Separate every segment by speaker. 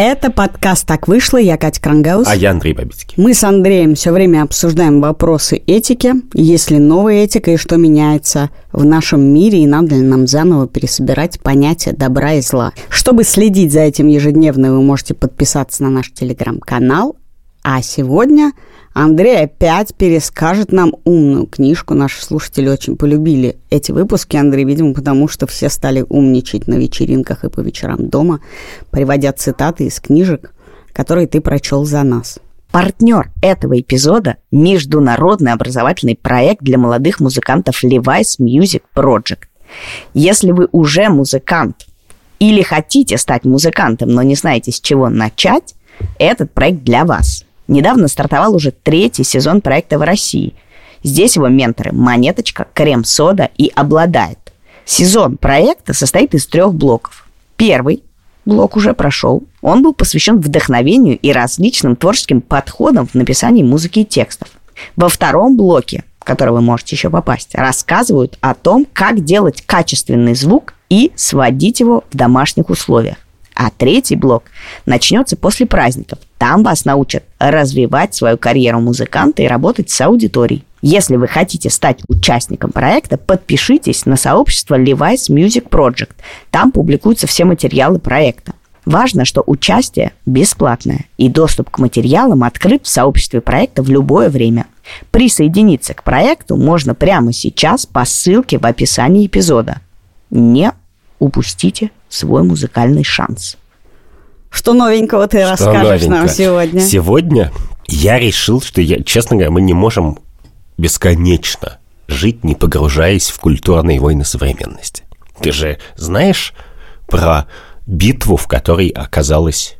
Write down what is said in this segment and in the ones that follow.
Speaker 1: Это подкаст «Так вышло». Я Катя Крангаус.
Speaker 2: А я Андрей Бабицкий.
Speaker 1: Мы с Андреем все время обсуждаем вопросы этики, есть ли новая этика и что меняется в нашем мире, и надо ли нам заново пересобирать понятия добра и зла. Чтобы следить за этим ежедневно, вы можете подписаться на наш телеграм-канал. А сегодня Андрей опять перескажет нам умную книжку. Наши слушатели очень полюбили эти выпуски, Андрей, видимо, потому что все стали умничать на вечеринках и по вечерам дома, приводя цитаты из книжек, которые ты прочел за нас.
Speaker 3: Партнер этого эпизода – международный образовательный проект для молодых музыкантов Levi's Music Project. Если вы уже музыкант или хотите стать музыкантом, но не знаете, с чего начать, этот проект для вас – Недавно стартовал уже третий сезон проекта в России. Здесь его менторы Монеточка, Крем-Сода и Обладает. Сезон проекта состоит из трех блоков. Первый блок уже прошел. Он был посвящен вдохновению и различным творческим подходам в написании музыки и текстов. Во втором блоке, в который вы можете еще попасть, рассказывают о том, как делать качественный звук и сводить его в домашних условиях. А третий блок начнется после праздников. Там вас научат развивать свою карьеру музыканта и работать с аудиторией. Если вы хотите стать участником проекта, подпишитесь на сообщество Levi's Music Project. Там публикуются все материалы проекта. Важно, что участие бесплатное, и доступ к материалам открыт в сообществе проекта в любое время. Присоединиться к проекту можно прямо сейчас по ссылке в описании эпизода. Не упустите свой музыкальный шанс.
Speaker 1: Что новенького ты что расскажешь новенького? нам сегодня?
Speaker 2: Сегодня я решил, что, я, честно говоря, мы не можем бесконечно жить, не погружаясь в культурные войны современности. Ты же знаешь про битву, в которой оказалась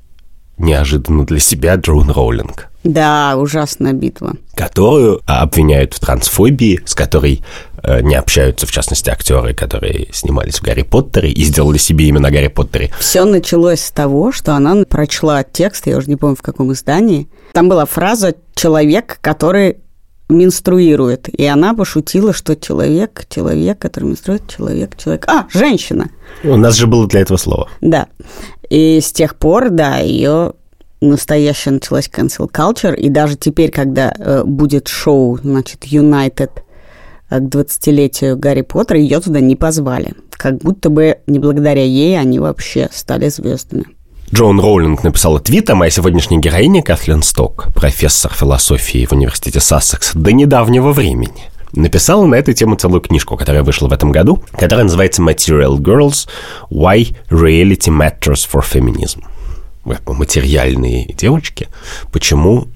Speaker 2: неожиданно для себя Джон Роулинг.
Speaker 1: Да, ужасная битва.
Speaker 2: Которую обвиняют в трансфобии, с которой э, не общаются, в частности, актеры, которые снимались в Гарри Поттере и сделали себе имя на Гарри Поттере.
Speaker 1: Все началось с того, что она прочла текст, я уже не помню в каком издании. Там была фраза «человек, который менструирует». И она пошутила, что человек, человек, который менструирует, человек, человек... А, женщина!
Speaker 2: У нас же было для этого слово.
Speaker 1: Да. И с тех пор, да, ее настоящая началась cancel culture, и даже теперь, когда э, будет шоу, значит, United э, к 20-летию Гарри Поттера, ее туда не позвали. Как будто бы не благодаря ей они вообще стали звездами.
Speaker 2: Джон Роулинг написала твит, а моя сегодняшняя героиня Катлин Сток, профессор философии в университете Сассекс до недавнего времени, написала на эту тему целую книжку, которая вышла в этом году, которая называется Material Girls – Why Reality Matters for Feminism – материальные девочки, почему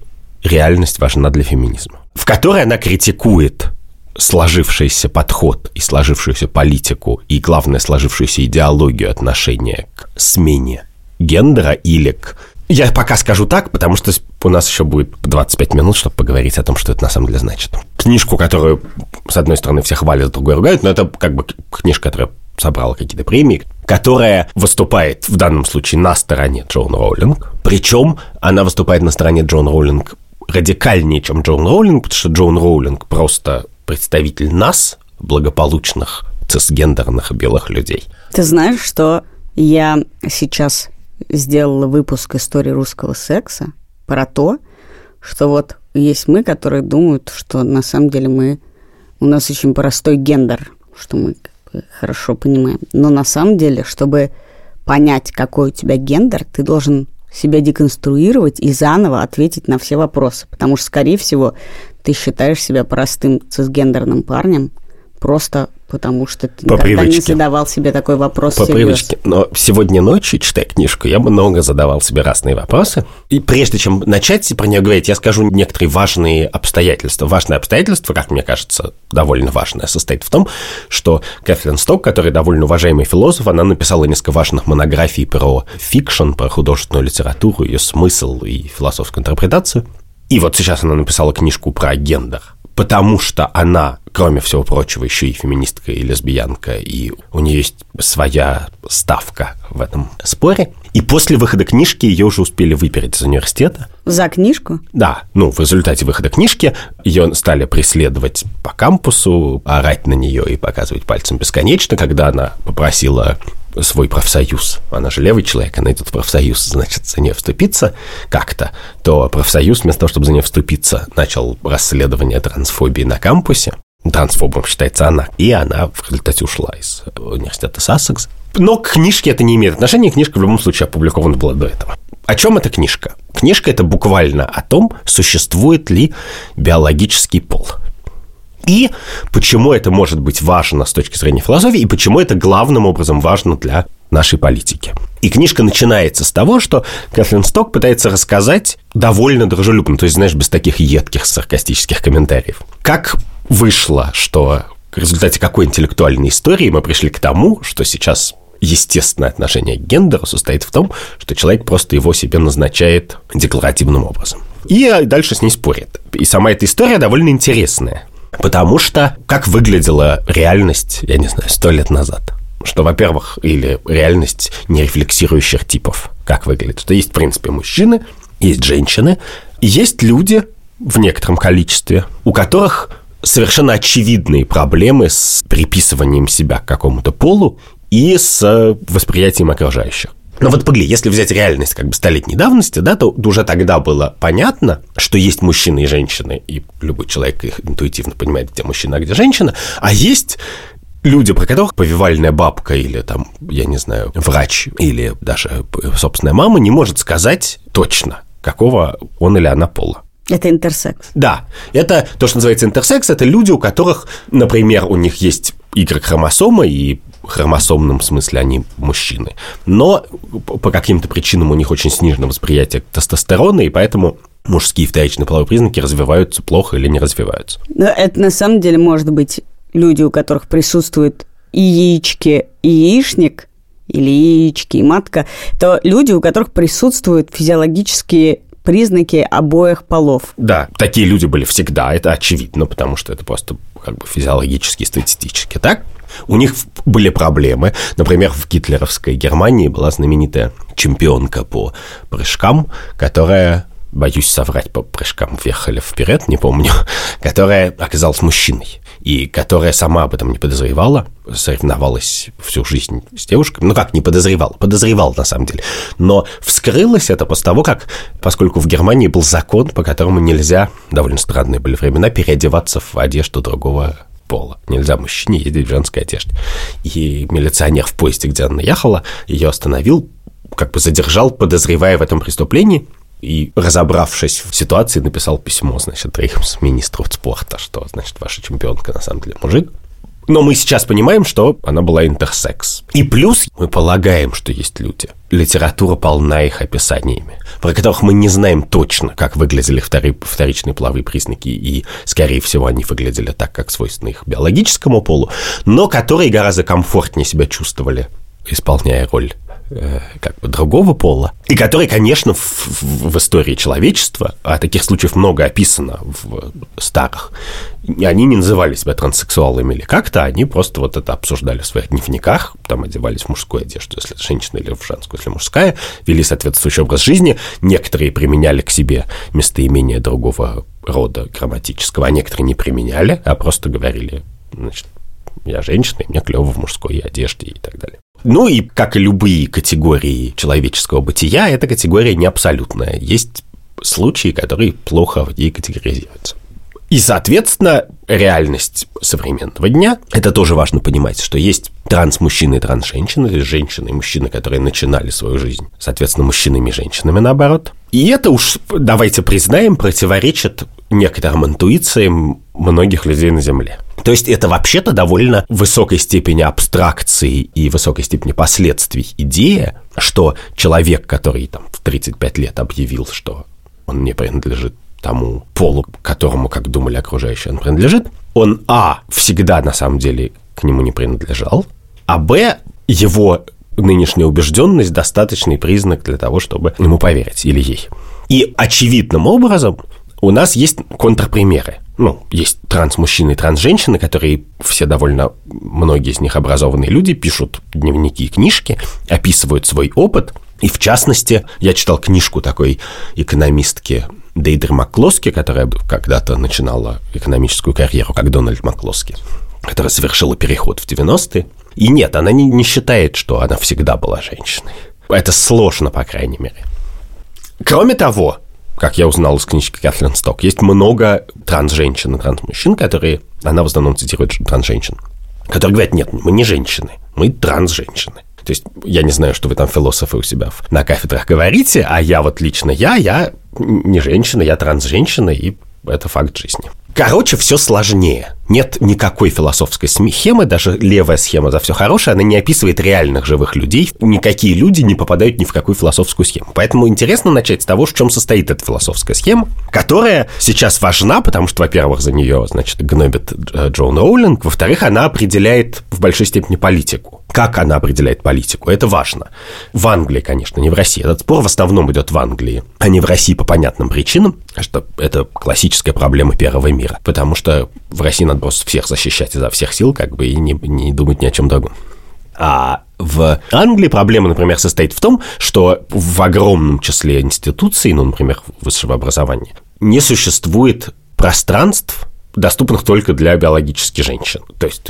Speaker 2: реальность важна для феминизма. В которой она критикует сложившийся подход и сложившуюся политику и, главное, сложившуюся идеологию отношения к смене гендера или к... Я пока скажу так, потому что у нас еще будет 25 минут, чтобы поговорить о том, что это на самом деле значит. Книжку, которую, с одной стороны, все хвалят, с другой ругают, но это как бы книжка, которая собрала какие-то премии, которая выступает в данном случае на стороне Джон Роулинг. Причем она выступает на стороне Джон Роулинг радикальнее, чем Джон Роулинг, потому что Джон Роулинг просто представитель нас, благополучных цисгендерных белых людей.
Speaker 1: Ты знаешь, что я сейчас сделала выпуск истории русского секса про то, что вот есть мы, которые думают, что на самом деле мы у нас очень простой гендер, что мы хорошо понимаем. Но на самом деле, чтобы понять, какой у тебя гендер, ты должен себя деконструировать и заново ответить на все вопросы. Потому что, скорее всего, ты считаешь себя простым цисгендерным парнем, просто потому что ты
Speaker 2: По никогда
Speaker 1: привычке. не задавал себе такой вопрос
Speaker 2: По
Speaker 1: всерьез.
Speaker 2: привычке. Но сегодня ночью, читая книжку, я много задавал себе разные вопросы. И прежде чем начать про нее говорить, я скажу некоторые важные обстоятельства. Важное обстоятельство, как мне кажется, довольно важное, состоит в том, что Кэтлин Сток, который довольно уважаемый философ, она написала несколько важных монографий про fiction, про художественную литературу, ее смысл и философскую интерпретацию. И вот сейчас она написала книжку про гендер потому что она, кроме всего прочего, еще и феминистка и лесбиянка, и у нее есть своя ставка в этом споре. И после выхода книжки ее уже успели выпереть из университета.
Speaker 1: За книжку?
Speaker 2: Да. Ну, в результате выхода книжки ее стали преследовать по кампусу, орать на нее и показывать пальцем бесконечно, когда она попросила свой профсоюз, она же левый человек, она идет в профсоюз, значит, за нее вступиться как-то, то профсоюз вместо того, чтобы за нее вступиться, начал расследование трансфобии на кампусе. Трансфобом считается она. И она в результате ушла из университета Сассекс. Но к книжке это не имеет отношения, книжка в любом случае опубликована была до этого. О чем эта книжка? Книжка это буквально о том, существует ли биологический пол. И почему это может быть важно с точки зрения философии, и почему это главным образом важно для нашей политики. И книжка начинается с того, что Кэтлин Сток пытается рассказать довольно дружелюбно, то есть, знаешь, без таких едких саркастических комментариев. Как вышло, что в результате какой интеллектуальной истории мы пришли к тому, что сейчас естественное отношение к гендеру состоит в том, что человек просто его себе назначает декларативным образом. И дальше с ней спорит. И сама эта история довольно интересная. Потому что как выглядела реальность, я не знаю, сто лет назад? Что, во-первых, или реальность нерефлексирующих типов, как выглядит? Что есть, в принципе, мужчины, есть женщины, есть люди в некотором количестве, у которых совершенно очевидные проблемы с приписыванием себя к какому-то полу и с восприятием окружающих. Но вот погоди, если взять реальность как бы столетней давности, да, то уже тогда было понятно, что есть мужчины и женщины, и любой человек их интуитивно понимает, где мужчина, а где женщина, а есть люди, про которых повивальная бабка или там, я не знаю, врач или даже собственная мама не может сказать точно, какого он или она пола.
Speaker 1: Это интерсекс.
Speaker 2: Да, это то, что называется интерсекс, это люди, у которых, например, у них есть Y-хромосома, и в хромосомном смысле они мужчины. Но по каким-то причинам у них очень снижено восприятие тестостерона, и поэтому мужские вторичные половые признаки развиваются плохо или не развиваются.
Speaker 1: Но это на самом деле может быть люди, у которых присутствует и яички, и яичник, или яички, и матка, то люди, у которых присутствуют физиологические признаки обоих полов.
Speaker 2: Да, такие люди были всегда, это очевидно, потому что это просто как бы физиологически, статистически, так? У них были проблемы. Например, в гитлеровской Германии была знаменитая чемпионка по прыжкам, которая боюсь соврать по прыжкам вверх или вперед, не помню, которая оказалась мужчиной и которая сама об этом не подозревала, соревновалась всю жизнь с девушками. Ну как, не подозревала? Подозревала, на самом деле. Но вскрылось это после того, как, поскольку в Германии был закон, по которому нельзя, довольно странные были времена, переодеваться в одежду другого пола. Нельзя мужчине ездить в женской одежде. И милиционер в поезде, где она ехала, ее остановил, как бы задержал, подозревая в этом преступлении, и, разобравшись в ситуации, написал письмо, значит, троим министру спорта, что, значит, ваша чемпионка на самом деле мужик. Но мы сейчас понимаем, что она была интерсекс. И плюс мы полагаем, что есть люди. Литература полна их описаниями, про которых мы не знаем точно, как выглядели втори, вторичные половые признаки, и, скорее всего, они выглядели так, как свойственно их биологическому полу, но которые гораздо комфортнее себя чувствовали, исполняя роль Э, как бы другого пола, и которые, конечно, в, в истории человечества, а таких случаев много описано в старых, они не называли себя транссексуалами или как-то, они просто вот это обсуждали в своих дневниках, там одевались в мужскую одежду, если женщина, или в женскую, если мужская, вели соответствующий образ жизни, некоторые применяли к себе местоимения другого рода грамматического, а некоторые не применяли, а просто говорили, значит, я женщина, и мне клево в мужской одежде и так далее. Ну и, как и любые категории человеческого бытия, эта категория не абсолютная. Есть случаи, которые плохо в ней категоризируются. И, соответственно, реальность современного дня, это тоже важно понимать, что есть транс-мужчины и транс-женщины, то есть женщины и мужчины, которые начинали свою жизнь, соответственно, мужчинами и женщинами наоборот. И это уж, давайте признаем, противоречит некоторым интуициям многих людей на Земле. То есть это вообще-то довольно высокой степени абстракции и высокой степени последствий идея, что человек, который там в 35 лет объявил, что он не принадлежит тому полу, которому, как думали окружающие, он принадлежит, он, а, всегда на самом деле к нему не принадлежал, а, б, его нынешняя убежденность достаточный признак для того, чтобы ему поверить или ей. И очевидным образом у нас есть контрпримеры. Ну, есть транс-мужчины и транс-женщины, которые все довольно, многие из них образованные люди, пишут дневники и книжки, описывают свой опыт. И в частности, я читал книжку такой экономистки Дейдер Маклоски, которая когда-то начинала экономическую карьеру, как Дональд Маклоски, которая совершила переход в 90-е. И нет, она не, не считает, что она всегда была женщиной. Это сложно, по крайней мере. Кроме того, как я узнал из книжки Кэтлин Сток, есть много транс-женщин и транс-мужчин, которые, она в основном цитирует транс-женщин, которые говорят, нет, мы не женщины, мы транс-женщины. То есть я не знаю, что вы там философы у себя на кафедрах говорите, а я вот лично я, я не женщина, я транс-женщина, и это факт жизни. Короче, все сложнее. Нет никакой философской схемы, даже левая схема за все хорошее, она не описывает реальных живых людей. Никакие люди не попадают ни в какую философскую схему. Поэтому интересно начать с того, в чем состоит эта философская схема, которая сейчас важна, потому что, во-первых, за нее, значит, гнобит э, Джон Роулинг, во-вторых, она определяет в большой степени политику. Как она определяет политику? Это важно. В Англии, конечно, не в России. Этот спор в основном идет в Англии, а не в России по понятным причинам, что это классическая проблема первого мира. Потому что в России надо просто всех защищать изо всех сил, как бы, и не, не думать ни о чем другом. А в Англии проблема, например, состоит в том, что в огромном числе институций, ну, например, высшего образования, не существует пространств, доступных только для биологических женщин. То есть,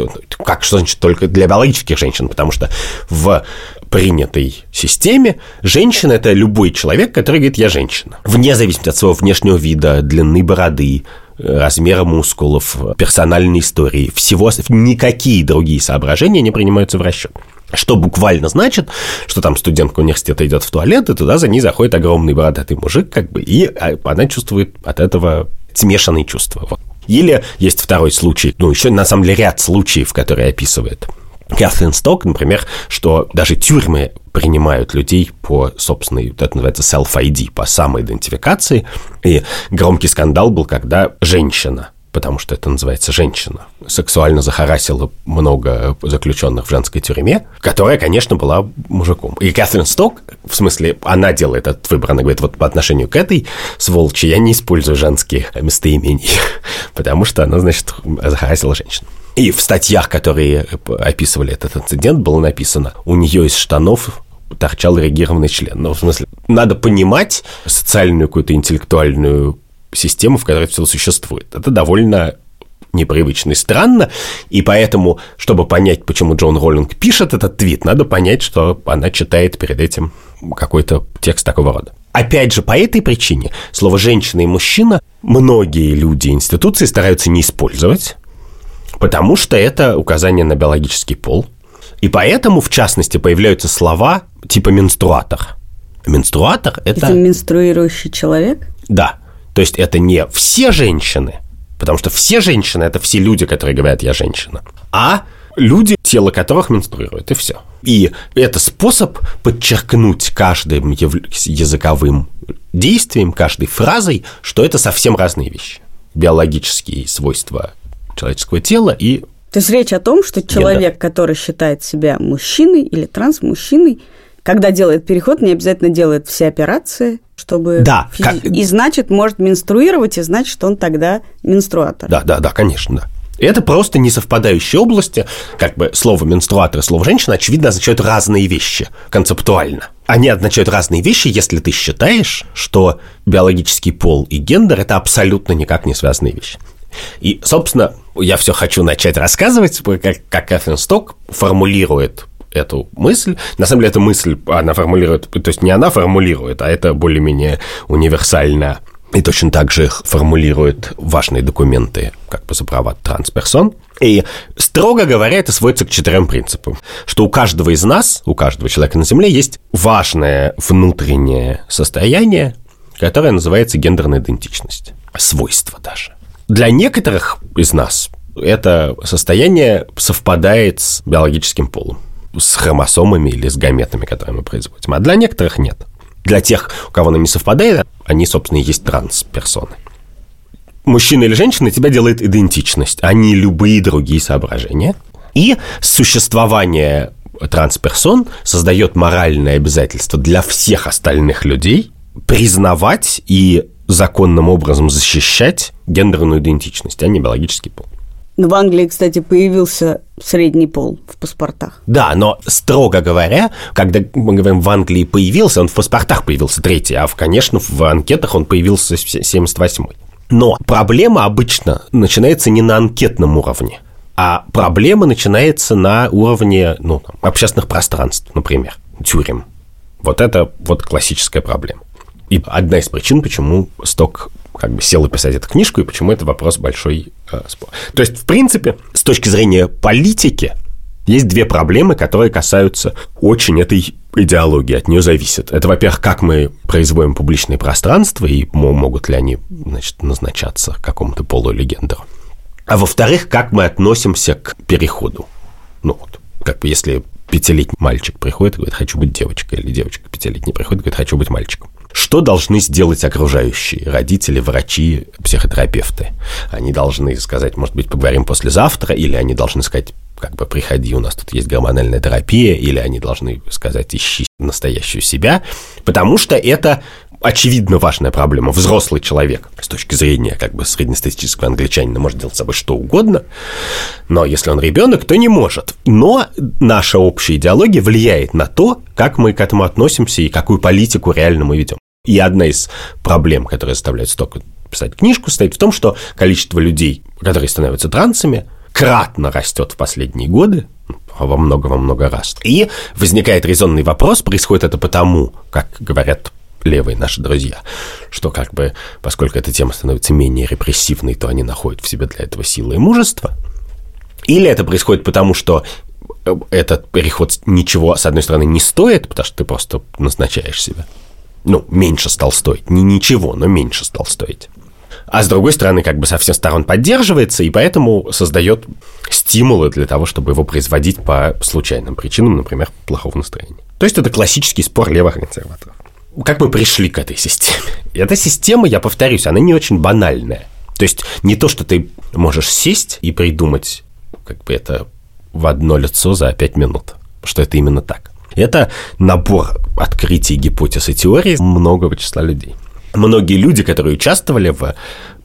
Speaker 2: как что значит только для биологических женщин? Потому что в принятой системе женщина – это любой человек, который говорит «я женщина». Вне зависимости от своего внешнего вида, длины бороды, размера мускулов, персональной истории, всего, никакие другие соображения не принимаются в расчет. Что буквально значит, что там студентка университета идет в туалет, и туда за ней заходит огромный бородатый мужик, как бы, и а, она чувствует от этого смешанные чувства. Вот. Или есть второй случай, ну, еще на самом деле ряд случаев, которые описывает Кэтлин Сток, например, что даже тюрьмы принимают людей по собственной, это называется self-ID, по самоидентификации. И громкий скандал был, когда женщина потому что это называется женщина, сексуально захарасила много заключенных в женской тюрьме, которая, конечно, была мужиком. И Кэтрин Сток, в смысле, она делает этот выбор, она говорит, вот по отношению к этой сволочи я не использую женские местоимения, потому что она, значит, захарасила женщину. И в статьях, которые описывали этот инцидент, было написано, у нее из штанов торчал реагированный член. Ну, в смысле, надо понимать социальную какую-то интеллектуальную систему, в которой все существует. Это довольно непривычно и странно, и поэтому, чтобы понять, почему Джон Роллинг пишет этот твит, надо понять, что она читает перед этим какой-то текст такого рода. Опять же, по этой причине слово «женщина» и «мужчина» многие люди институции стараются не использовать, потому что это указание на биологический пол. И поэтому, в частности, появляются слова типа «менструатор». Менструатор – это...
Speaker 1: Это менструирующий человек?
Speaker 2: Да. То есть это не все женщины, потому что все женщины – это все люди, которые говорят «я женщина», а люди, тело которых менструирует, и все. И это способ подчеркнуть каждым языковым действием, каждой фразой, что это совсем разные вещи. Биологические свойства человеческого тела и
Speaker 1: то есть речь о том, что человек, который считает себя мужчиной или транс-мужчиной, когда делает переход, не обязательно делает все операции, чтобы...
Speaker 2: Да.
Speaker 1: Физи... Как... И значит, может менструировать, и значит, что он тогда менструатор.
Speaker 2: Да, да, да, конечно, да. Это просто несовпадающие области. Как бы слово менструатор и слово женщина, очевидно, означают разные вещи концептуально. Они означают разные вещи, если ты считаешь, что биологический пол и гендер – это абсолютно никак не связанные вещи. И, собственно, я все хочу начать рассказывать, как, как Кэтлин Сток формулирует эту мысль. На самом деле, эта мысль она формулирует, то есть не она формулирует, а это более-менее универсально и точно так же формулирует важные документы, как бы за права трансперсон. И, строго говоря, это сводится к четырем принципам. Что у каждого из нас, у каждого человека на Земле есть важное внутреннее состояние, которое называется гендерная идентичность. Свойство даже. Для некоторых из нас это состояние совпадает с биологическим полом, с хромосомами или с гаметами, которые мы производим, а для некоторых нет. Для тех, у кого оно не совпадает, они, собственно, и есть трансперсоны. Мужчина или женщина тебя делает идентичность, а не любые другие соображения. И существование трансперсон создает моральное обязательство для всех остальных людей признавать и законным образом защищать гендерную идентичность, а не биологический пол.
Speaker 1: Но в Англии, кстати, появился средний пол в паспортах.
Speaker 2: Да, но строго говоря, когда мы говорим в Англии появился, он в паспортах появился третий, а, в, конечно, в анкетах он появился 78-й. Но проблема обычно начинается не на анкетном уровне. А проблема начинается на уровне ну, общественных пространств, например, тюрем. Вот это вот классическая проблема. И одна из причин, почему Сток как бы сел писать эту книжку, и почему это вопрос большой э. То есть, в принципе, с точки зрения политики, есть две проблемы, которые касаются очень этой идеологии, от нее зависит. Это, во-первых, как мы производим публичные пространства, и могут ли они, значит, назначаться какому-то полулегендеру. А во-вторых, как мы относимся к переходу. Ну вот, как бы если пятилетний мальчик приходит и говорит, хочу быть девочкой, или девочка пятилетняя приходит и говорит, хочу быть мальчиком. Что должны сделать окружающие? Родители, врачи, психотерапевты. Они должны сказать, может быть, поговорим послезавтра, или они должны сказать, как бы приходи, у нас тут есть гормональная терапия, или они должны сказать, ищи настоящую себя, потому что это очевидно важная проблема. Взрослый человек с точки зрения как бы среднестатистического англичанина может делать с собой что угодно, но если он ребенок, то не может. Но наша общая идеология влияет на то, как мы к этому относимся и какую политику реально мы ведем. И одна из проблем, которая заставляет столько писать книжку, состоит в том, что количество людей, которые становятся трансами, кратно растет в последние годы, во много-во много раз. И возникает резонный вопрос, происходит это потому, как говорят левые наши друзья, что как бы, поскольку эта тема становится менее репрессивной, то они находят в себе для этого силы и мужество. Или это происходит потому, что э, этот переход ничего, с одной стороны, не стоит, потому что ты просто назначаешь себя. Ну, меньше стал стоить. Не ничего, но меньше стал стоить. А с другой стороны, как бы со всех сторон поддерживается, и поэтому создает стимулы для того, чтобы его производить по случайным причинам, например, плохого настроения. То есть это классический спор левых консерваторов как мы пришли к этой системе? Эта система, я повторюсь, она не очень банальная. То есть не то, что ты можешь сесть и придумать как бы это в одно лицо за пять минут, что это именно так. Это набор открытий, гипотез и теорий многого числа людей. Многие люди, которые участвовали в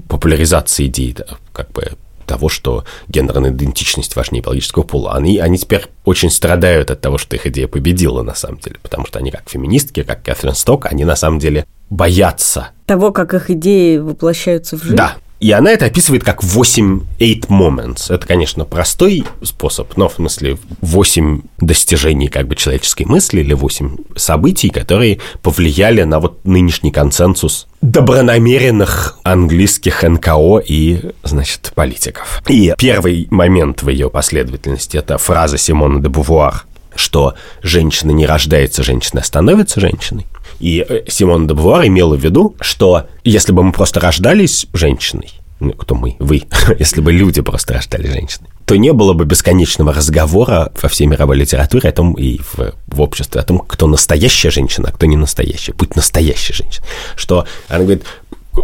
Speaker 2: популяризации идей, как бы того, что гендерная идентичность важнее биологического пола. Они, они теперь очень страдают от того, что их идея победила на самом деле, потому что они как феминистки, как Кэтрин Сток, они на самом деле боятся.
Speaker 1: Того, как их идеи воплощаются в жизнь?
Speaker 2: Да, и она это описывает как 8 eight moments. Это, конечно, простой способ, но в смысле 8 достижений как бы человеческой мысли или 8 событий, которые повлияли на вот нынешний консенсус добронамеренных английских НКО и, значит, политиков. И первый момент в ее последовательности – это фраза Симона де Бувуар, что женщина не рождается, женщина становится женщиной. И э, Симон де Бувуар имела в виду, что если бы мы просто рождались женщиной, ну, кто мы, вы, если бы люди просто рождались женщиной, то не было бы бесконечного разговора во всей мировой литературе о том и в, в обществе о том, кто настоящая женщина, а кто не настоящая. Будь настоящей женщиной. Что она говорит,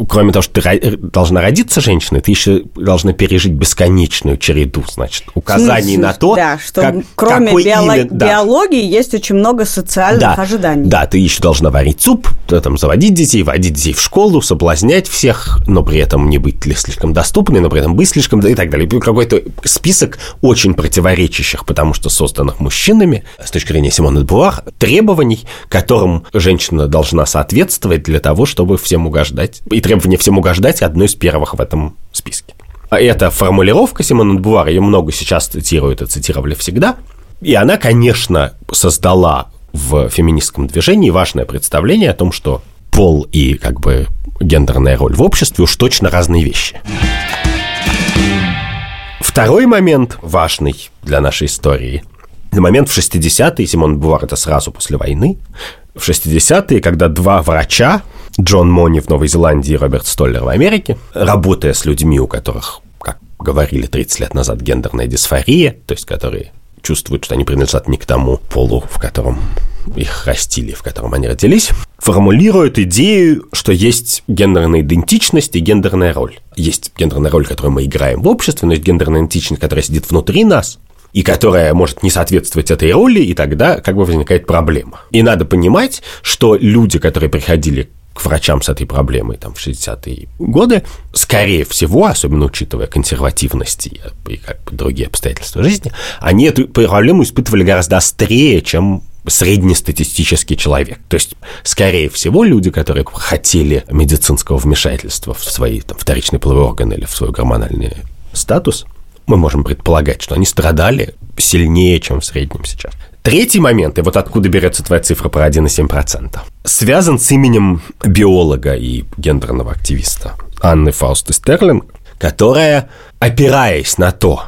Speaker 2: кроме того, что ты должна родиться женщиной, ты еще должна пережить бесконечную череду, значит, указаний на то,
Speaker 1: да, что как, кроме биолог... именно, да. биологии есть очень много социальных
Speaker 2: да,
Speaker 1: ожиданий.
Speaker 2: Да, ты еще должна варить суп, там, заводить детей, водить детей в школу, соблазнять всех, но при этом не быть слишком доступной, но при этом быть слишком и так далее. Какой-то список очень противоречащих, потому что созданных мужчинами, с точки зрения Симона де Буар, требований, которым женщина должна соответствовать для того, чтобы всем угождать. И требование всем угождать одно из первых в этом списке. А эта формулировка Симона Бувар, ее много сейчас цитируют и цитировали всегда, и она, конечно, создала в феминистском движении важное представление о том, что пол и как бы гендерная роль в обществе уж точно разные вещи. Второй момент важный для нашей истории. Момент в 60-е, Симон Бувар это сразу после войны, в 60-е, когда два врача, Джон Мони в Новой Зеландии и Роберт Столлер в Америке, работая с людьми, у которых, как говорили 30 лет назад, гендерная дисфория, то есть которые чувствуют, что они принадлежат не к тому полу, в котором их растили, в котором они родились, формулируют идею, что есть гендерная идентичность и гендерная роль. Есть гендерная роль, которую мы играем в обществе, но есть гендерная идентичность, которая сидит внутри нас, и которая может не соответствовать этой роли, и тогда как бы возникает проблема. И надо понимать, что люди, которые приходили к врачам с этой проблемой там, в 60-е годы, скорее всего, особенно учитывая консервативность и, и как бы другие обстоятельства жизни, они эту проблему испытывали гораздо острее, чем среднестатистический человек. То есть, скорее всего, люди, которые хотели медицинского вмешательства в свои там, вторичные половые органы или в свой гормональный статус, мы можем предполагать, что они страдали сильнее, чем в среднем сейчас. Третий момент, и вот откуда берется твоя цифра про 1,7%, связан с именем биолога и гендерного активиста Анны Фаусты Стерлинг, которая, опираясь на то,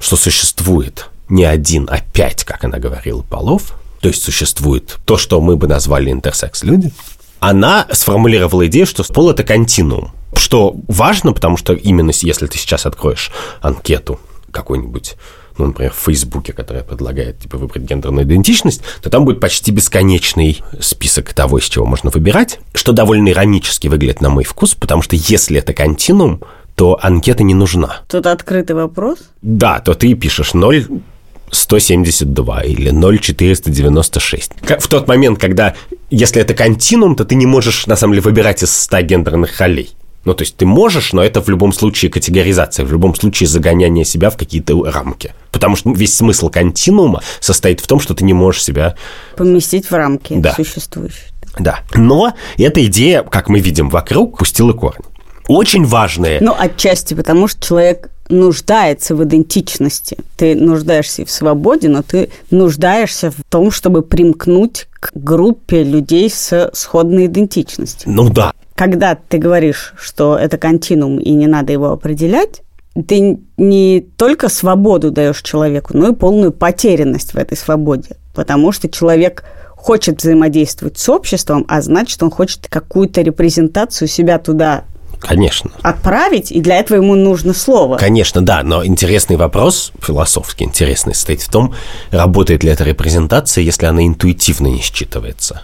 Speaker 2: что существует не один, а пять, как она говорила, полов, то есть существует то, что мы бы назвали интерсекс-люди, она сформулировала идею, что пол – это континуум. Что важно, потому что именно если ты сейчас откроешь анкету какой-нибудь ну, например, в Фейсбуке, которая предлагает типа, выбрать гендерную идентичность, то там будет почти бесконечный список того, из чего можно выбирать, что довольно иронически выглядит на мой вкус, потому что если это континуум, то анкета не нужна.
Speaker 1: Тут открытый вопрос?
Speaker 2: Да, то ты пишешь 0 172 или 0,496. В тот момент, когда, если это континуум, то ты не можешь, на самом деле, выбирать из 100 гендерных ролей. Ну, то есть ты можешь, но это в любом случае категоризация, в любом случае загоняние себя в какие-то рамки. Потому что весь смысл континуума состоит в том, что ты не можешь себя...
Speaker 1: Поместить в рамки
Speaker 2: да.
Speaker 1: существующие.
Speaker 2: Да. Но эта идея, как мы видим вокруг, пустила корни. Очень важные.
Speaker 1: Ну, отчасти потому, что человек нуждается в идентичности. Ты нуждаешься в свободе, но ты нуждаешься в том, чтобы примкнуть к группе людей с сходной идентичностью.
Speaker 2: Ну да.
Speaker 1: Когда ты говоришь, что это континуум и не надо его определять, ты не только свободу даешь человеку, но и полную потерянность в этой свободе. Потому что человек хочет взаимодействовать с обществом, а значит, он хочет какую-то репрезентацию себя туда
Speaker 2: Конечно.
Speaker 1: Отправить, и для этого ему нужно слово.
Speaker 2: Конечно, да, но интересный вопрос, философски интересный, стоит в том, работает ли эта репрезентация, если она интуитивно не считывается.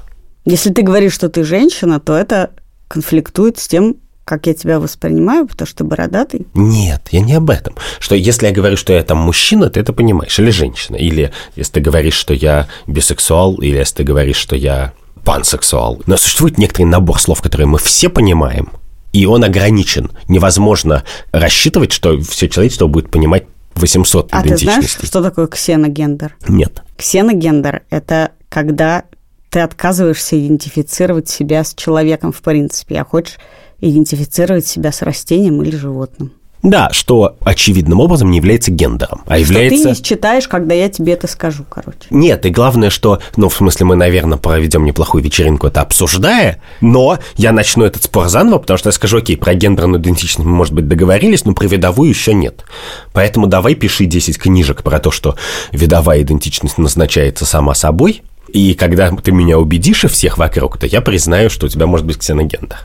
Speaker 1: Если ты говоришь, что ты женщина, то это конфликтует с тем, как я тебя воспринимаю, потому что ты бородатый?
Speaker 2: Нет, я не об этом. Что если я говорю, что я там мужчина, ты это понимаешь, или женщина. Или если ты говоришь, что я бисексуал, или если ты говоришь, что я пансексуал. Но существует некоторый набор слов, которые мы все понимаем, и он ограничен. Невозможно рассчитывать, что все человечество будет понимать 800
Speaker 1: а
Speaker 2: идентичностей.
Speaker 1: А ты знаешь, что такое ксеногендер?
Speaker 2: Нет.
Speaker 1: Ксеногендер – это когда ты отказываешься идентифицировать себя с человеком в принципе, а хочешь идентифицировать себя с растением или животным.
Speaker 2: Да, что очевидным образом не является гендером, а является...
Speaker 1: Что ты не считаешь, когда я тебе это скажу, короче.
Speaker 2: Нет, и главное, что, ну, в смысле, мы, наверное, проведем неплохую вечеринку, это обсуждая, но я начну этот спор заново, потому что я скажу, окей, про гендерную идентичность мы, может быть, договорились, но про видовую еще нет. Поэтому давай пиши 10 книжек про то, что видовая идентичность назначается сама собой, и когда ты меня убедишь и всех вокруг, то я признаю, что у тебя может быть ксеногендер.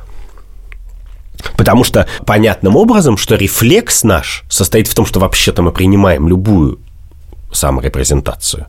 Speaker 2: Потому что понятным образом, что рефлекс наш состоит в том, что вообще-то мы принимаем любую саморепрезентацию.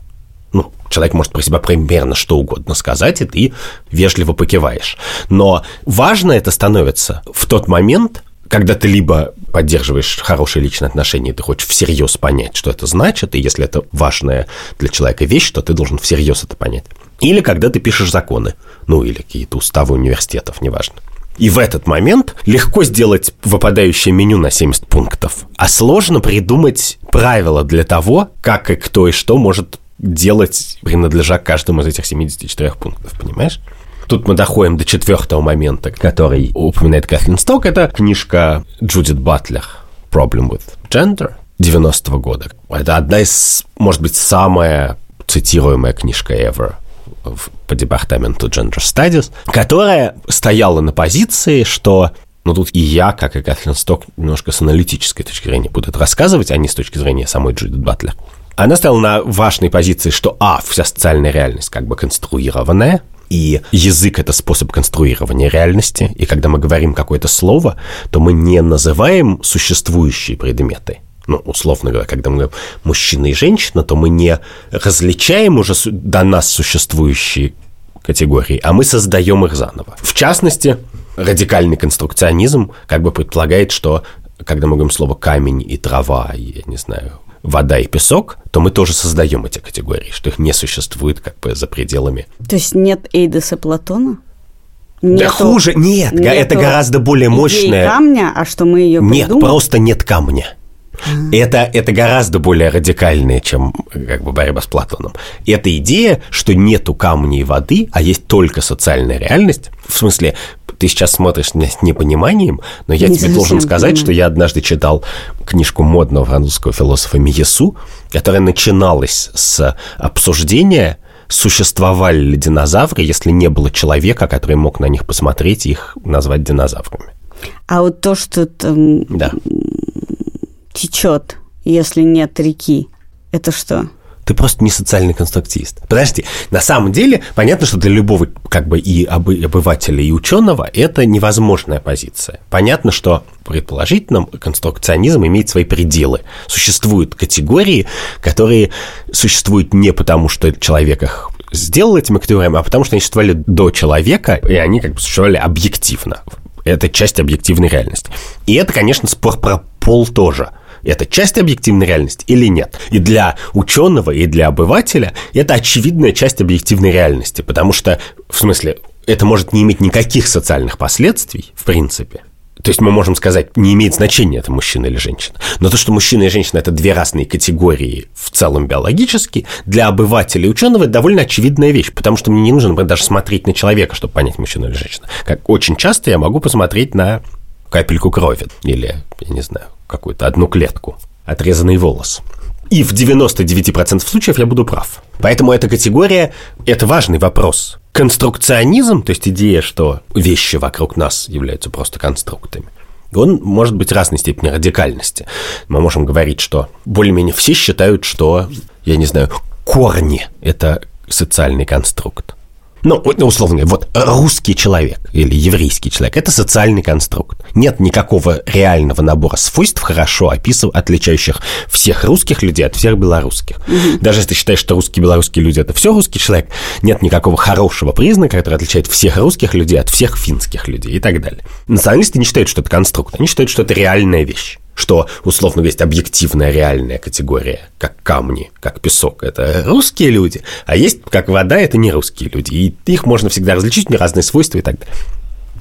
Speaker 2: Ну, человек может про себя примерно что угодно сказать, и ты вежливо покиваешь. Но важно это становится в тот момент, когда ты либо поддерживаешь хорошие личные отношения, ты хочешь всерьез понять, что это значит, и если это важная для человека вещь, то ты должен всерьез это понять. Или когда ты пишешь законы, ну или какие-то уставы университетов, неважно. И в этот момент легко сделать выпадающее меню на 70 пунктов, а сложно придумать правила для того, как и кто и что может делать, принадлежа каждому из этих 74 пунктов, понимаешь? Тут мы доходим до четвертого момента, который упоминает Кэтлин Сток. Это книжка Джудит Батлер «Problem with Gender» 90-го года. Это одна из, может быть, самая цитируемая книжка ever по департаменту Gender Studies, которая стояла на позиции, что ну, тут и я, как и Кэтлин Сток, немножко с аналитической точки зрения буду это рассказывать, а не с точки зрения самой Джудит Батлер. Она стояла на важной позиции, что, а, вся социальная реальность как бы конструированная, и язык – это способ конструирования реальности, и когда мы говорим какое-то слово, то мы не называем существующие предметы – ну, условно говоря, когда мы говорим мужчина и женщина, то мы не различаем уже до нас существующие категории, а мы создаем их заново. В частности, радикальный конструкционизм как бы предполагает, что когда мы говорим слово камень и трава, я не знаю, вода и песок, то мы тоже создаем эти категории, что их не существует как бы за пределами.
Speaker 1: То есть нет Эйдеса Платона?
Speaker 2: Нету, да хуже, нет, нету это гораздо более мощное.
Speaker 1: камня, а что мы ее
Speaker 2: придумали? Нет, просто нет камня. Это, это гораздо более радикальное, чем как бы, борьба с Платоном. Это идея, что нету камня и воды, а есть только социальная реальность, в смысле, ты сейчас смотришь на меня с непониманием, но я
Speaker 1: Не
Speaker 2: тебе должен сказать,
Speaker 1: понимаю.
Speaker 2: что я однажды читал книжку модного французского философа Миесу, которая начиналась с обсуждения, существовали ли динозавры, если не было человека, который мог на них посмотреть и их назвать динозаврами.
Speaker 1: А вот то, что там
Speaker 2: Да.
Speaker 1: Течет, если нет реки, это что?
Speaker 2: Ты просто не социальный конструктивист. Подожди, на самом деле, понятно, что для любого как бы и обы- обывателя, и ученого это невозможная позиция. Понятно, что предположительно конструкционизм имеет свои пределы. Существуют категории, которые существуют не потому, что человек их сделал этими категориями, а потому что они существовали до человека, и они как бы существовали объективно. Это часть объективной реальности. И это, конечно, спор про пол тоже – это часть объективной реальности или нет. И для ученого, и для обывателя это очевидная часть объективной реальности, потому что, в смысле, это может не иметь никаких социальных последствий, в принципе. То есть мы можем сказать, не имеет значения, это мужчина или женщина. Но то, что мужчина и женщина – это две разные категории в целом биологически, для обывателя и ученого это довольно очевидная вещь, потому что мне не нужно например, даже смотреть на человека, чтобы понять, мужчина или женщина. Как очень часто я могу посмотреть на капельку крови или, я не знаю, какую-то одну клетку, отрезанный волос. И в 99% случаев я буду прав. Поэтому эта категория – это важный вопрос. Конструкционизм, то есть идея, что вещи вокруг нас являются просто конструктами, он может быть разной степени радикальности. Мы можем говорить, что более-менее все считают, что, я не знаю, корни – это социальный конструкт. Ну, ну, условно вот русский человек или еврейский человек – это социальный конструкт. Нет никакого реального набора свойств, хорошо описыв, отличающих всех русских людей от всех белорусских. Даже если ты считаешь, что русские белорусские люди – это все русский человек, нет никакого хорошего признака, который отличает всех русских людей от всех финских людей и так далее. Националисты не считают, что это конструкт, они считают, что это реальная вещь что, условно есть объективная реальная категория, как камни, как песок. Это русские люди, а есть, как вода, это не русские люди. И их можно всегда различить, у них разные свойства и так далее.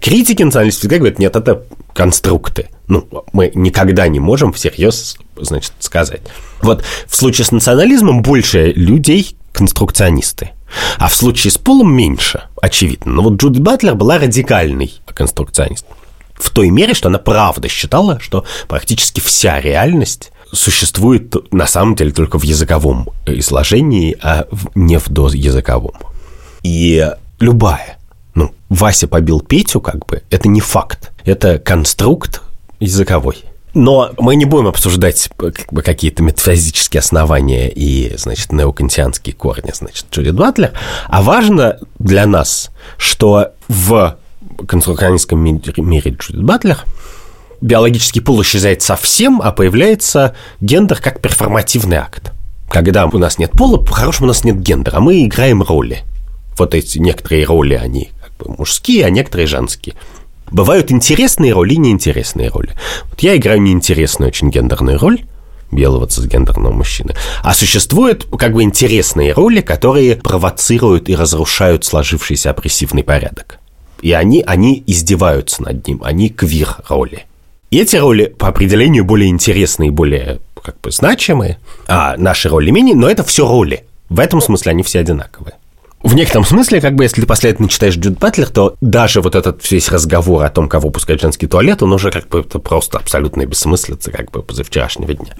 Speaker 2: Критики националистов всегда говорят, нет, это конструкты. Ну, мы никогда не можем всерьез, значит, сказать. Вот в случае с национализмом больше людей конструкционисты. А в случае с полом меньше, очевидно. Но вот Джудит Батлер была радикальный конструкционист в той мере, что она правда считала, что практически вся реальность существует на самом деле только в языковом изложении, а не в доязыковом. И любая, ну, Вася побил Петю, как бы, это не факт, это конструкт языковой. Но мы не будем обсуждать как бы, какие-то метафизические основания и, значит, неокантианские корни, значит, Джудит Батлер, а важно для нас, что в конструкционистском мире Джудит Батлер, биологический пол исчезает совсем, а появляется гендер как перформативный акт. Когда у нас нет пола, по-хорошему у нас нет гендера, а мы играем роли. Вот эти некоторые роли, они как бы мужские, а некоторые женские. Бывают интересные роли и неинтересные роли. Вот я играю неинтересную очень гендерную роль, белого цисгендерного мужчины. А существуют как бы интересные роли, которые провоцируют и разрушают сложившийся опрессивный порядок. И они, они издеваются над ним, они квир-роли. И эти роли по определению более интересные, более как бы значимые, а наши роли менее, но это все роли. В этом смысле они все одинаковые. В некотором смысле, как бы, если ты последовательно читаешь Джуд Батлер, то даже вот этот весь разговор о том, кого пускать в женский туалет, он уже как бы это просто абсолютная бессмыслица, как бы позавчерашнего дня.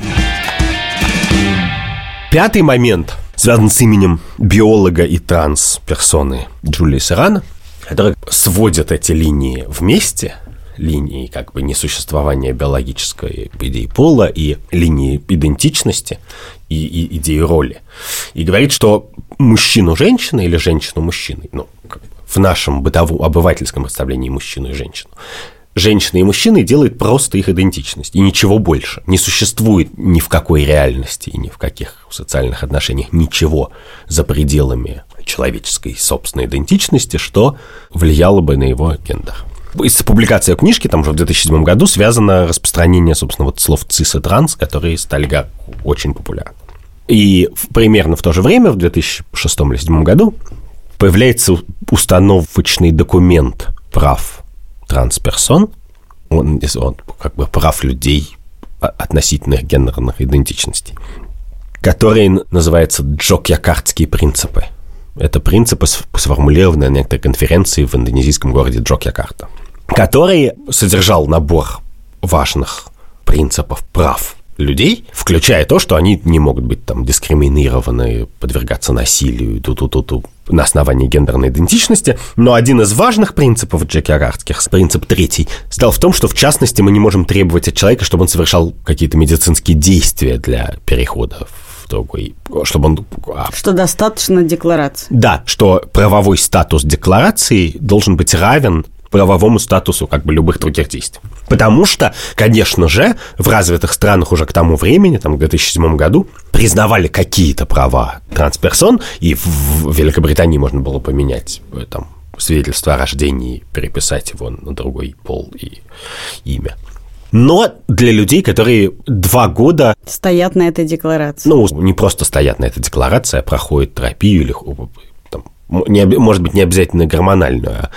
Speaker 2: Пятый момент связан с именем биолога и трансперсоны Джулии Серрано, которая сводит эти линии вместе, линии как бы несуществования биологической идеи пола и линии идентичности и, и идеи роли. И говорит, что мужчину женщины или женщину мужчиной, ну, в нашем бытовом обывательском представлении мужчину и женщину, женщины и мужчины делают просто их идентичность, и ничего больше. Не существует ни в какой реальности и ни в каких социальных отношениях ничего за пределами человеческой собственной идентичности, что влияло бы на его гендер. Из публикации книжки, там уже в 2007 году, связано распространение, собственно, вот слов цис и транс, которые стали очень популярны. И примерно в то же время, в 2006 или 2007 году, появляется установочный документ прав трансперсон, он, он как бы прав людей относительных гендерных идентичностей, который называется Джокьякартские принципы. Это принципы, сформулированные на некоторой конференции в индонезийском городе Джокьякарта, который содержал набор важных принципов прав людей, включая то, что они не могут быть там дискриминированы, подвергаться насилию, ту -ту -ту -ту, на основании гендерной идентичности. Но один из важных принципов джекиаратских, принцип третий, стал в том, что в частности мы не можем требовать от человека, чтобы он совершал какие-то медицинские действия для перехода в другой, чтобы он...
Speaker 1: А, что достаточно декларации.
Speaker 2: Да, что правовой статус декларации должен быть равен правовому статусу как бы любых других действий. Потому что, конечно же, в развитых странах уже к тому времени, там, в 2007 году, признавали какие-то права трансперсон, и в Великобритании можно было поменять э, там свидетельство о рождении, переписать его на другой пол и имя. Но для людей, которые два года...
Speaker 1: Стоят на этой декларации.
Speaker 2: Ну, не просто стоят на этой декларации, а проходят терапию или, там, не, может быть, не обязательно гормональную, а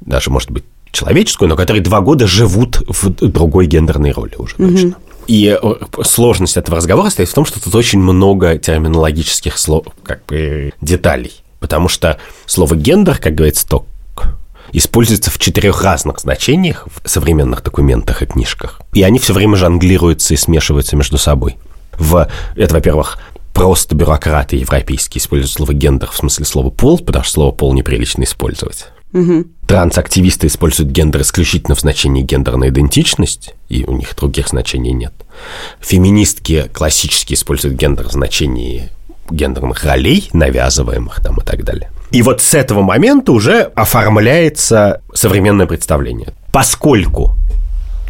Speaker 2: даже, может быть, человеческую, но которые два года живут в другой гендерной роли уже точно. Угу. И э, сложность этого разговора стоит в том, что тут очень много терминологических слов, как бы деталей. Потому что слово «гендер», как говорится, ток, используется в четырех разных значениях в современных документах и книжках. И они все время жонглируются и смешиваются между собой. В, это, во-первых, просто бюрократы европейские используют слово «гендер» в смысле слова «пол», потому что слово «пол» неприлично использовать. Угу. Трансактивисты используют гендер исключительно в значении гендерная идентичность, и у них других значений нет. Феминистки классически используют гендер в значении гендерных ролей, навязываемых там и так далее. И вот с этого момента уже оформляется современное представление. Поскольку,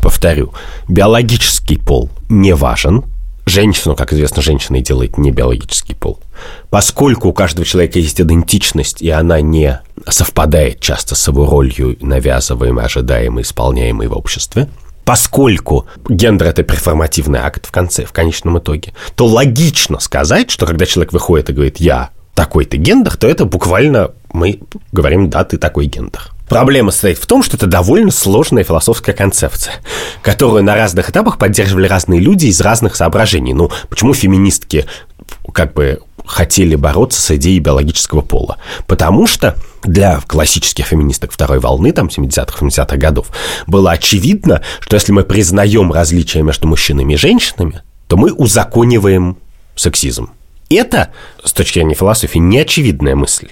Speaker 2: повторю, биологический пол не важен, женщину, как известно, женщиной делает не биологический пол. Поскольку у каждого человека есть идентичность, и она не совпадает часто с его ролью, навязываемой, ожидаемой, исполняемой в обществе, поскольку гендер – это перформативный акт в конце, в конечном итоге, то логично сказать, что когда человек выходит и говорит «я такой-то гендер», то это буквально мы говорим «да, ты такой гендер». Проблема состоит в том, что это довольно сложная философская концепция, которую на разных этапах поддерживали разные люди из разных соображений. Ну, почему феминистки как бы хотели бороться с идеей биологического пола? Потому что для классических феминисток второй волны, там, 70-х, 70-х годов, было очевидно, что если мы признаем различия между мужчинами и женщинами, то мы узакониваем сексизм. Это, с точки зрения философии, неочевидная мысль.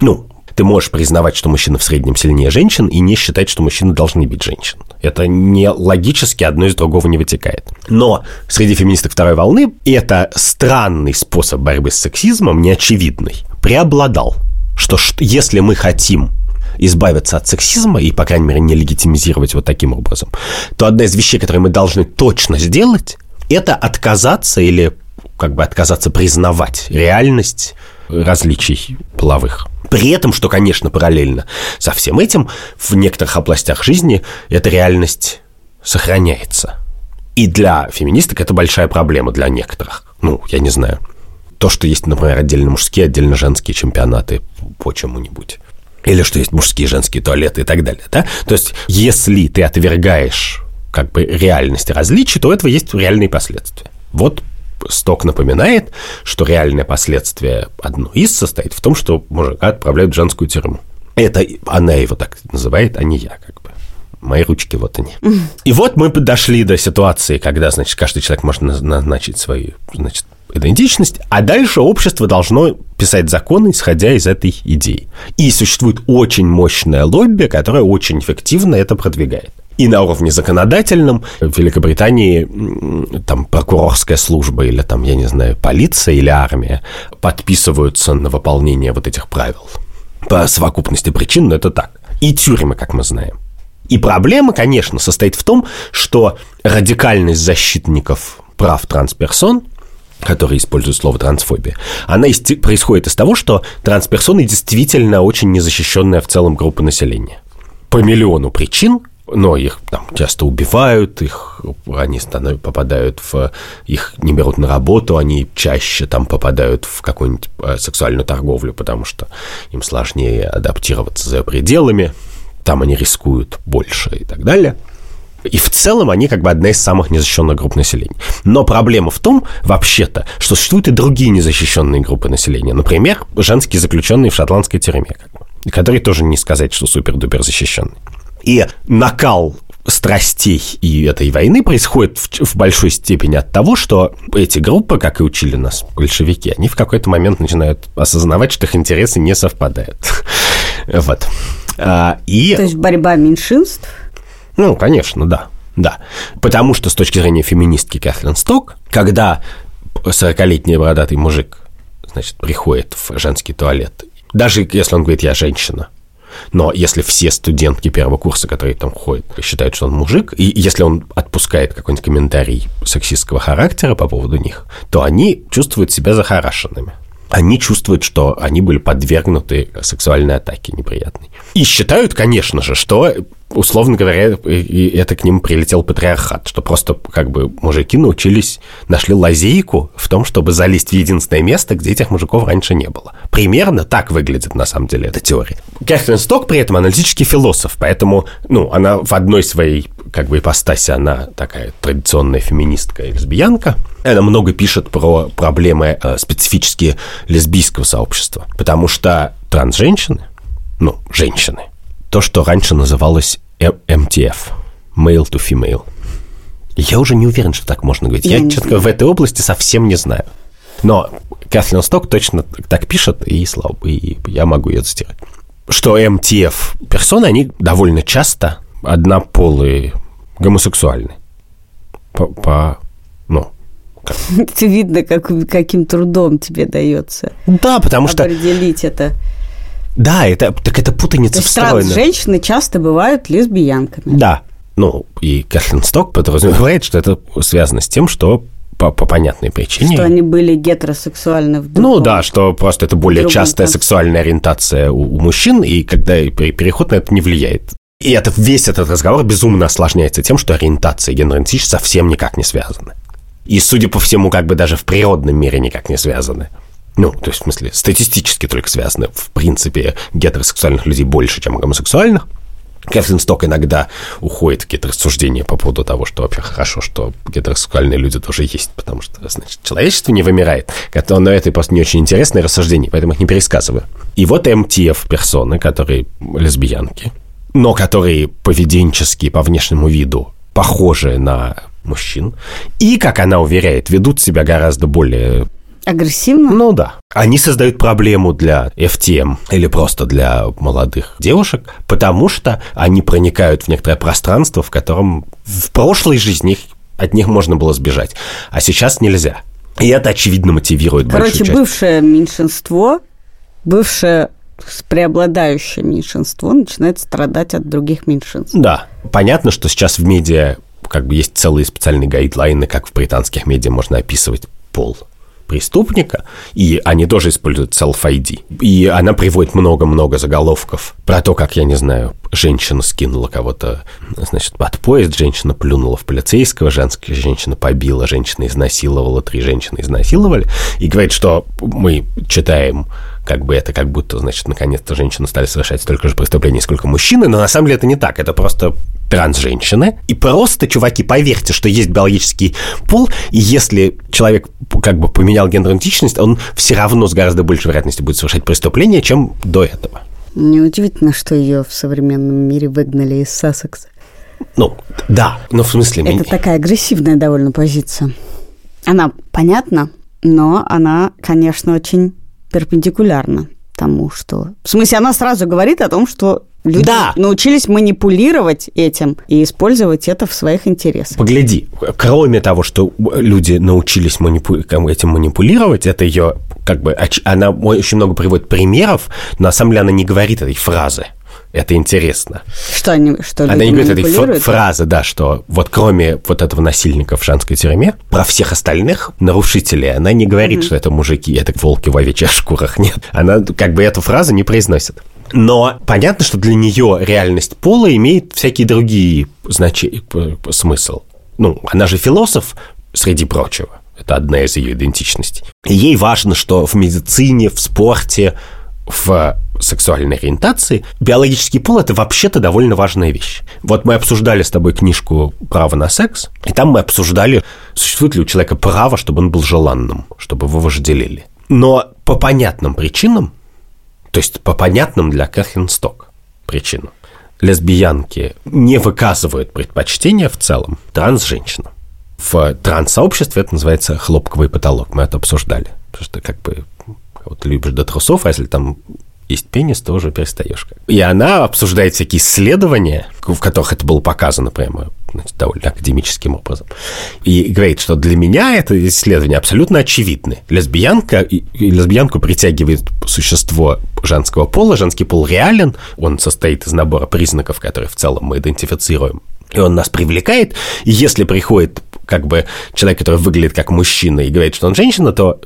Speaker 2: Ну, ты можешь признавать, что мужчина в среднем сильнее женщин, и не считать, что мужчины должны бить женщин. Это не логически одно из другого не вытекает. Но среди феминисток второй волны это странный способ борьбы с сексизмом, неочевидный, преобладал. Что, что если мы хотим избавиться от сексизма и, по крайней мере, не легитимизировать вот таким образом, то одна из вещей, которые мы должны точно сделать, это отказаться или как бы отказаться признавать реальность различий половых. При этом, что, конечно, параллельно со всем этим, в некоторых областях жизни эта реальность сохраняется. И для феминисток это большая проблема для некоторых. Ну, я не знаю. То, что есть, например, отдельно мужские, отдельно женские чемпионаты по чему-нибудь. Или что есть мужские женские туалеты и так далее, да? То есть, если ты отвергаешь как бы реальность различий, то у этого есть реальные последствия. Вот Сток напоминает, что реальное последствие одно из состоит в том, что мужика отправляют в женскую тюрьму. Это она его так называет, а не я, как бы. Мои ручки, вот они. И вот мы дошли до ситуации, когда, значит, каждый человек может назначить свою, значит, идентичность, а дальше общество должно писать законы, исходя из этой идеи. И существует очень мощное лобби, которое очень эффективно это продвигает и на уровне законодательном в Великобритании там прокурорская служба или там, я не знаю, полиция или армия подписываются на выполнение вот этих правил. По совокупности причин, но это так. И тюрьмы, как мы знаем. И проблема, конечно, состоит в том, что радикальность защитников прав трансперсон которые используют слово трансфобия, она происходит из того, что трансперсоны действительно очень незащищенная в целом группа населения. По миллиону причин, но их там часто убивают, их, они попадают в... Их не берут на работу, они чаще там попадают в какую-нибудь э, сексуальную торговлю, потому что им сложнее адаптироваться за пределами, там они рискуют больше и так далее. И в целом они как бы одна из самых незащищенных групп населения. Но проблема в том, вообще-то, что существуют и другие незащищенные группы населения. Например, женские заключенные в шотландской тюрьме, как бы, которые тоже не сказать, что супер-дупер защищенные. И накал страстей и этой войны происходит в, в большой степени от того, что эти группы, как и учили нас большевики, они в какой-то момент начинают осознавать, что их интересы не совпадают. Вот.
Speaker 1: А, и... То есть борьба меньшинств?
Speaker 2: Ну, конечно, да. Да. Потому что с точки зрения феминистки Кэтлин Сток, когда 40-летний бородатый мужик, значит, приходит в женский туалет, даже если он говорит «я женщина», но если все студентки первого курса, которые там ходят, считают, что он мужик, и если он отпускает какой-нибудь комментарий сексистского характера по поводу них, то они чувствуют себя захарашенными они чувствуют, что они были подвергнуты сексуальной атаке неприятной. И считают, конечно же, что, условно говоря, это к ним прилетел патриархат, что просто как бы мужики научились, нашли лазейку в том, чтобы залезть в единственное место, где этих мужиков раньше не было. Примерно так выглядит на самом деле эта теория. Кэтрин Сток при этом аналитический философ, поэтому, ну, она в одной своей как бы ипостаси, она такая традиционная феминистка и лесбиянка. Она много пишет про проблемы э, специфические лесбийского сообщества, потому что транс-женщины, ну, женщины, то, что раньше называлось MTF, male to female. Я уже не уверен, что так можно говорить. Я, я четко в этой области совсем не знаю. Но Кэтлин Сток точно так пишет, и, слава, и я могу ее цитировать. Что MTF персоны, они довольно часто однополые гомосексуальны. По, по ну,
Speaker 1: как? Видно, как, каким трудом тебе дается.
Speaker 2: Да, потому что...
Speaker 1: Определить это.
Speaker 2: Да, это, так это путаница встроена.
Speaker 1: женщины часто бывают лесбиянками.
Speaker 2: Да. Ну, и Кэтлин Сток подразумевает, что это связано с тем, что по, по понятной причине.
Speaker 1: Что они были гетеросексуальны в
Speaker 2: другом, Ну да, что просто это более частая конце. сексуальная ориентация у, у мужчин, и когда переход на это не влияет. И это, весь этот разговор безумно осложняется тем, что ориентация и гендерный совсем никак не связаны. И, судя по всему, как бы даже в природном мире никак не связаны. Ну, то есть, в смысле, статистически только связаны. В принципе, гетеросексуальных людей больше, чем гомосексуальных. Кэтлин Сток иногда уходит в какие-то рассуждения по поводу того, что вообще хорошо, что гетеросексуальные люди тоже есть, потому что, значит, человечество не вымирает. Но это просто не очень интересные рассуждения, поэтому их не пересказываю. И вот МТФ персоны, которые лесбиянки, но которые поведенчески, по внешнему виду похожи на мужчин, и, как она уверяет, ведут себя гораздо более
Speaker 1: Агрессивно?
Speaker 2: Ну да. Они создают проблему для FTM или просто для молодых девушек, потому что они проникают в некоторое пространство, в котором в прошлой жизни от них можно было сбежать, а сейчас нельзя. И это, очевидно, мотивирует
Speaker 1: Короче, большую часть. бывшее меньшинство, бывшее преобладающее меньшинство начинает страдать от других меньшинств.
Speaker 2: Да. Понятно, что сейчас в медиа как бы есть целые специальные гайдлайны, как в британских медиа можно описывать пол преступника, и они тоже используют self-ID. И она приводит много-много заголовков про то, как, я не знаю, женщина скинула кого-то, значит, под поезд, женщина плюнула в полицейского, женская женщина побила, женщина изнасиловала, три женщины изнасиловали, и говорит, что мы читаем как бы это как будто, значит, наконец-то женщины стали совершать столько же преступлений, сколько мужчины, но на самом деле это не так, это просто транс-женщины. И просто, чуваки, поверьте, что есть биологический пол, и если человек как бы поменял гендерную идентичность, он все равно с гораздо большей вероятностью будет совершать преступления, чем до этого.
Speaker 1: Неудивительно, что ее в современном мире выгнали из Сассекса.
Speaker 2: Ну, да, но в смысле...
Speaker 1: Это такая агрессивная довольно позиция. Она понятна, но она, конечно, очень перпендикулярна тому, что... В смысле, она сразу говорит о том, что люди да. научились манипулировать этим и использовать это в своих интересах.
Speaker 2: Погляди, кроме того, что люди научились манипу... этим манипулировать, это ее как бы... Она очень много приводит примеров, но на самом деле она не говорит этой фразы. Это интересно.
Speaker 1: Что они, что
Speaker 2: Она не говорит этой фразы, да, что вот кроме вот этого насильника в женской тюрьме, про всех остальных нарушителей она не говорит, mm-hmm. что это мужики, это волки в овечьих шкурах. Нет, она как бы эту фразу не произносит. Но понятно, что для нее реальность пола имеет всякие другие значения, смысл. Ну, она же философ, среди прочего. Это одна из ее идентичностей. И ей важно, что в медицине, в спорте, в сексуальной ориентации, биологический пол – это вообще-то довольно важная вещь. Вот мы обсуждали с тобой книжку «Право на секс», и там мы обсуждали, существует ли у человека право, чтобы он был желанным, чтобы его вожделели. Но по понятным причинам, то есть по понятным для Кэтлин Сток причинам, лесбиянки не выказывают предпочтения в целом транс-женщинам. В транс-сообществе это называется хлопковый потолок. Мы это обсуждали. Потому что как бы вот любишь до трусов, а если там есть пенис, то уже перестаешь. И она обсуждает всякие исследования, в которых это было показано прямо довольно академическим образом. И говорит, что для меня это исследование абсолютно очевидны. Лесбиянка, и, и лесбиянку притягивает существо женского пола, женский пол реален, он состоит из набора признаков, которые в целом мы идентифицируем и он нас привлекает, и если приходит как бы человек, который выглядит как мужчина и говорит, что он женщина, то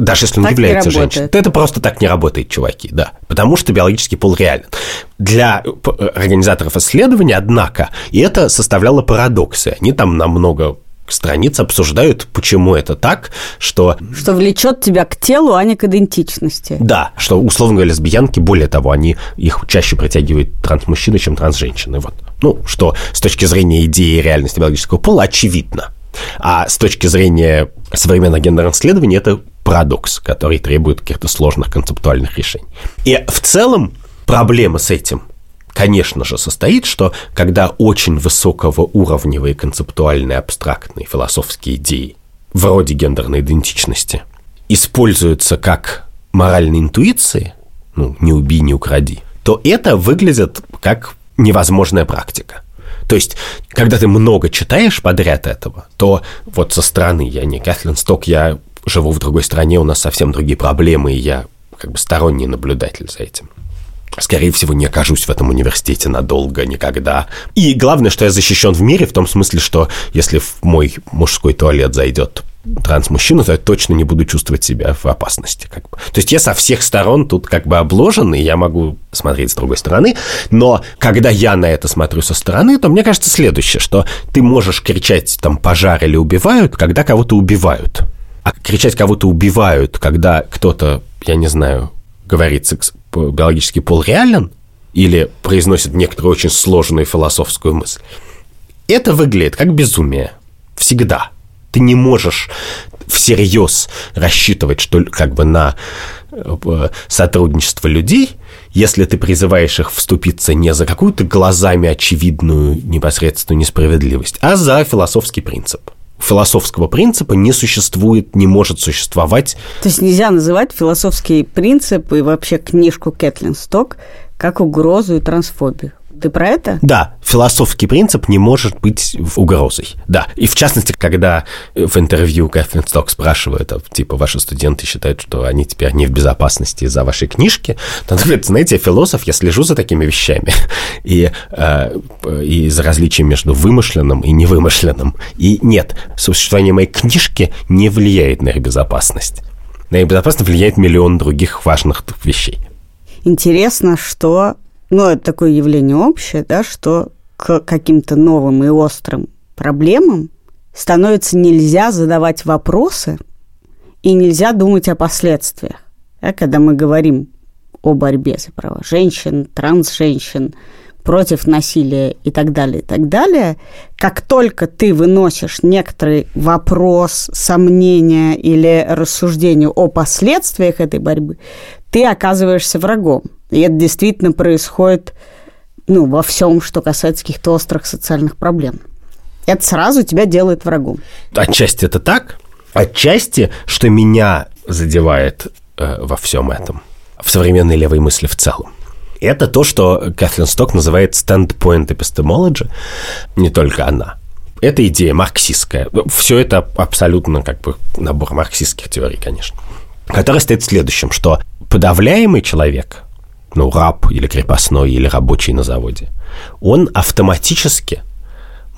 Speaker 2: даже если он так является женщиной. То это просто так не работает, чуваки, да. Потому что биологический пол реален. Для э, организаторов исследования, однако, и это составляло парадоксы. Они там намного страниц обсуждают, почему это так, что...
Speaker 1: Что влечет тебя к телу, а не к идентичности.
Speaker 2: Да, что, условно говоря, лесбиянки, более того, они их чаще притягивают транс-мужчины, чем транс-женщины. Вот. Ну, что с точки зрения идеи реальности биологического пола очевидно. А с точки зрения современных гендерных исследований это парадокс, который требует каких-то сложных концептуальных решений. И в целом проблема с этим, конечно же, состоит, что когда очень высокого уровневые концептуальные, абстрактные философские идеи, вроде гендерной идентичности, используются как моральные интуиции, ну, не убей, не укради, то это выглядит как невозможная практика. То есть, когда ты много читаешь подряд этого, то вот со стороны, я не Кэтлин Сток, я живу в другой стране, у нас совсем другие проблемы, и я как бы сторонний наблюдатель за этим. Скорее всего, не окажусь в этом университете надолго, никогда. И главное, что я защищен в мире, в том смысле, что если в мой мужской туалет зайдет транс-мужчину, то я точно не буду чувствовать себя в опасности. Как бы. То есть я со всех сторон тут как бы обложен, и я могу смотреть с другой стороны. Но когда я на это смотрю со стороны, то мне кажется следующее, что ты можешь кричать там пожар или убивают, когда кого-то убивают. А кричать кого-то убивают, когда кто-то, я не знаю, говорит секс, биологический пол реален, или произносит некоторую очень сложную философскую мысль, это выглядит как безумие. Всегда. Ты не можешь всерьез рассчитывать, что как бы на э, сотрудничество людей, если ты призываешь их вступиться не за какую-то глазами очевидную непосредственную несправедливость, а за философский принцип – философского принципа не существует, не может существовать.
Speaker 1: То есть нельзя называть философский принцип и вообще книжку Кэтлин Сток как угрозу и трансфобию. Ты про это?
Speaker 2: Да, философский принцип не может быть угрозой. Да, и в частности, когда в интервью Кэтлин Сток спрашивают, а, типа, ваши студенты считают, что они теперь не в безопасности из-за вашей книжки, то он говорит, знаете, философ, я слежу за такими вещами, и, э, и за различием между вымышленным и невымышленным. И нет, существование моей книжки не влияет на их безопасность. На их безопасность влияет миллион других важных вещей.
Speaker 1: Интересно, что ну, это такое явление общее, да, что к каким-то новым и острым проблемам становится нельзя задавать вопросы и нельзя думать о последствиях. Да, когда мы говорим о борьбе за права женщин, трансженщин, против насилия и так далее, и так далее, как только ты выносишь некоторый вопрос, сомнение или рассуждение о последствиях этой борьбы, ты оказываешься врагом. И это действительно происходит ну, во всем, что касается каких-то острых социальных проблем. Это сразу тебя делает врагом.
Speaker 2: Отчасти это так, отчасти, что меня задевает э, во всем этом, в современной левой мысли в целом. Это то, что Кэтлин Сток называет standpoint epistemology, не только она. Это идея марксистская. Все это абсолютно как бы набор марксистских теорий, конечно. Которая стоит в следующем, что подавляемый человек, ну, раб или крепостной, или рабочий на заводе, он автоматически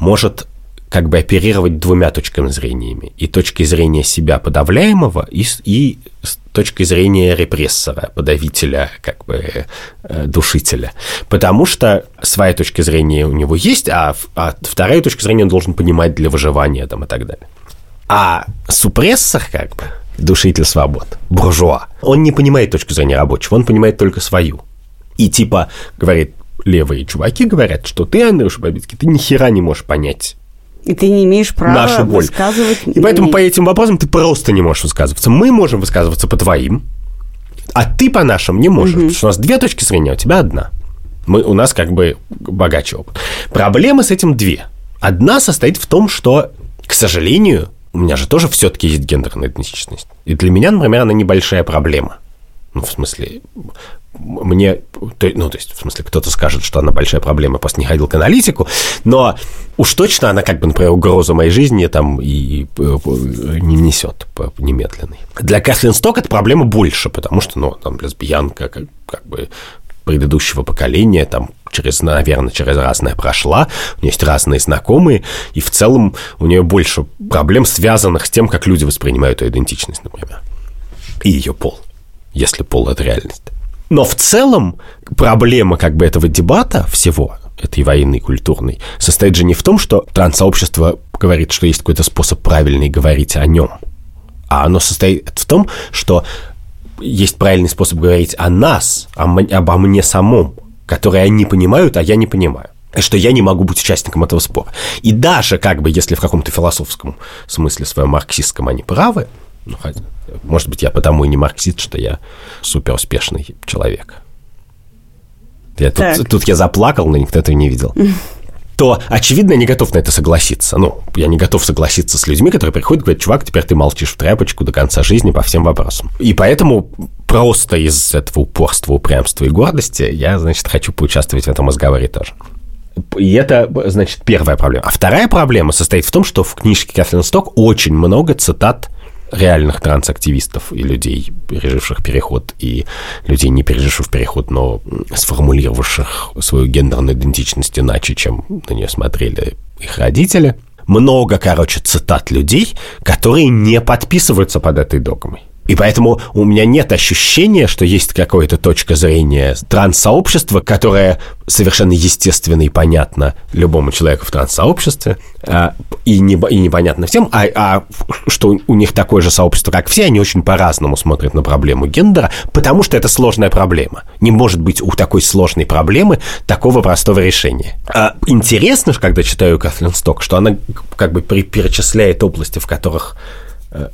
Speaker 2: может как бы оперировать двумя точками зрениями. И точкой зрения себя подавляемого, и, и с точкой зрения репрессора, подавителя, как бы э, душителя. Потому что своя точка зрения у него есть, а, а вторая точка зрения он должен понимать для выживания там, и так далее. А супрессор, как бы, душитель свобод, буржуа. Он не понимает точку зрения рабочего, он понимает только свою. И типа говорит, левые чуваки говорят, что ты, Андрюша Бабицкий, ты ни хера не можешь понять
Speaker 1: и ты не имеешь права
Speaker 2: нашу боль.
Speaker 1: высказывать...
Speaker 2: И поэтому по этим вопросам ты просто не можешь высказываться. Мы можем высказываться по твоим, а ты по нашим не можешь. Угу. Потому что у нас две точки зрения, а у тебя одна. Мы, у нас как бы богаче опыт. Проблемы с этим две. Одна состоит в том, что, к сожалению, у меня же тоже все-таки есть гендерная идентичность. И для меня, например, она небольшая проблема. Ну, в смысле, мне, ну, то есть, в смысле, кто-то скажет, что она большая проблема, просто не ходил к аналитику, но уж точно она, как бы, например, угрозу моей жизни там и э, не несет немедленной. Для Кэтлин Сток эта проблема больше, потому что, ну, там, лесбиянка, как, как бы, предыдущего поколения, там, через, наверное, через разное прошла, у нее есть разные знакомые, и в целом у нее больше проблем, связанных с тем, как люди воспринимают ее идентичность, например, и ее пол, если пол – это реальность. Но в целом проблема как бы этого дебата всего, этой войны культурной, состоит же не в том, что трансообщество говорит, что есть какой-то способ правильный говорить о нем, а оно состоит в том, что есть правильный способ говорить о нас, о, обо мне самом, который они понимают, а я не понимаю что я не могу быть участником этого спора. И даже как бы, если в каком-то философском смысле своем марксистском они правы, ну, может быть, я потому и не марксист, что я супер успешный человек. Я тут, тут я заплакал, но никто этого не видел. то, очевидно, я не готов на это согласиться. Ну, я не готов согласиться с людьми, которые приходят и говорят, чувак, теперь ты молчишь в тряпочку до конца жизни по всем вопросам. И поэтому просто из этого упорства, упрямства и гордости я, значит, хочу поучаствовать в этом разговоре тоже. И это, значит, первая проблема. А вторая проблема состоит в том, что в книжке Кэтлин Сток очень много цитат реальных трансактивистов и людей, переживших переход, и людей, не переживших переход, но сформулировавших свою гендерную идентичность иначе, чем на нее смотрели их родители. Много, короче, цитат людей, которые не подписываются под этой догмой. И поэтому у меня нет ощущения, что есть какая-то точка зрения транссообщества, которая совершенно естественно и понятно любому человеку в транссообществе, а, и, не, и непонятно всем, а, а что у них такое же сообщество, как все, они очень по-разному смотрят на проблему гендера, потому что это сложная проблема. Не может быть у такой сложной проблемы такого простого решения. А интересно, когда читаю Катлин Сток, что она как бы перечисляет области, в которых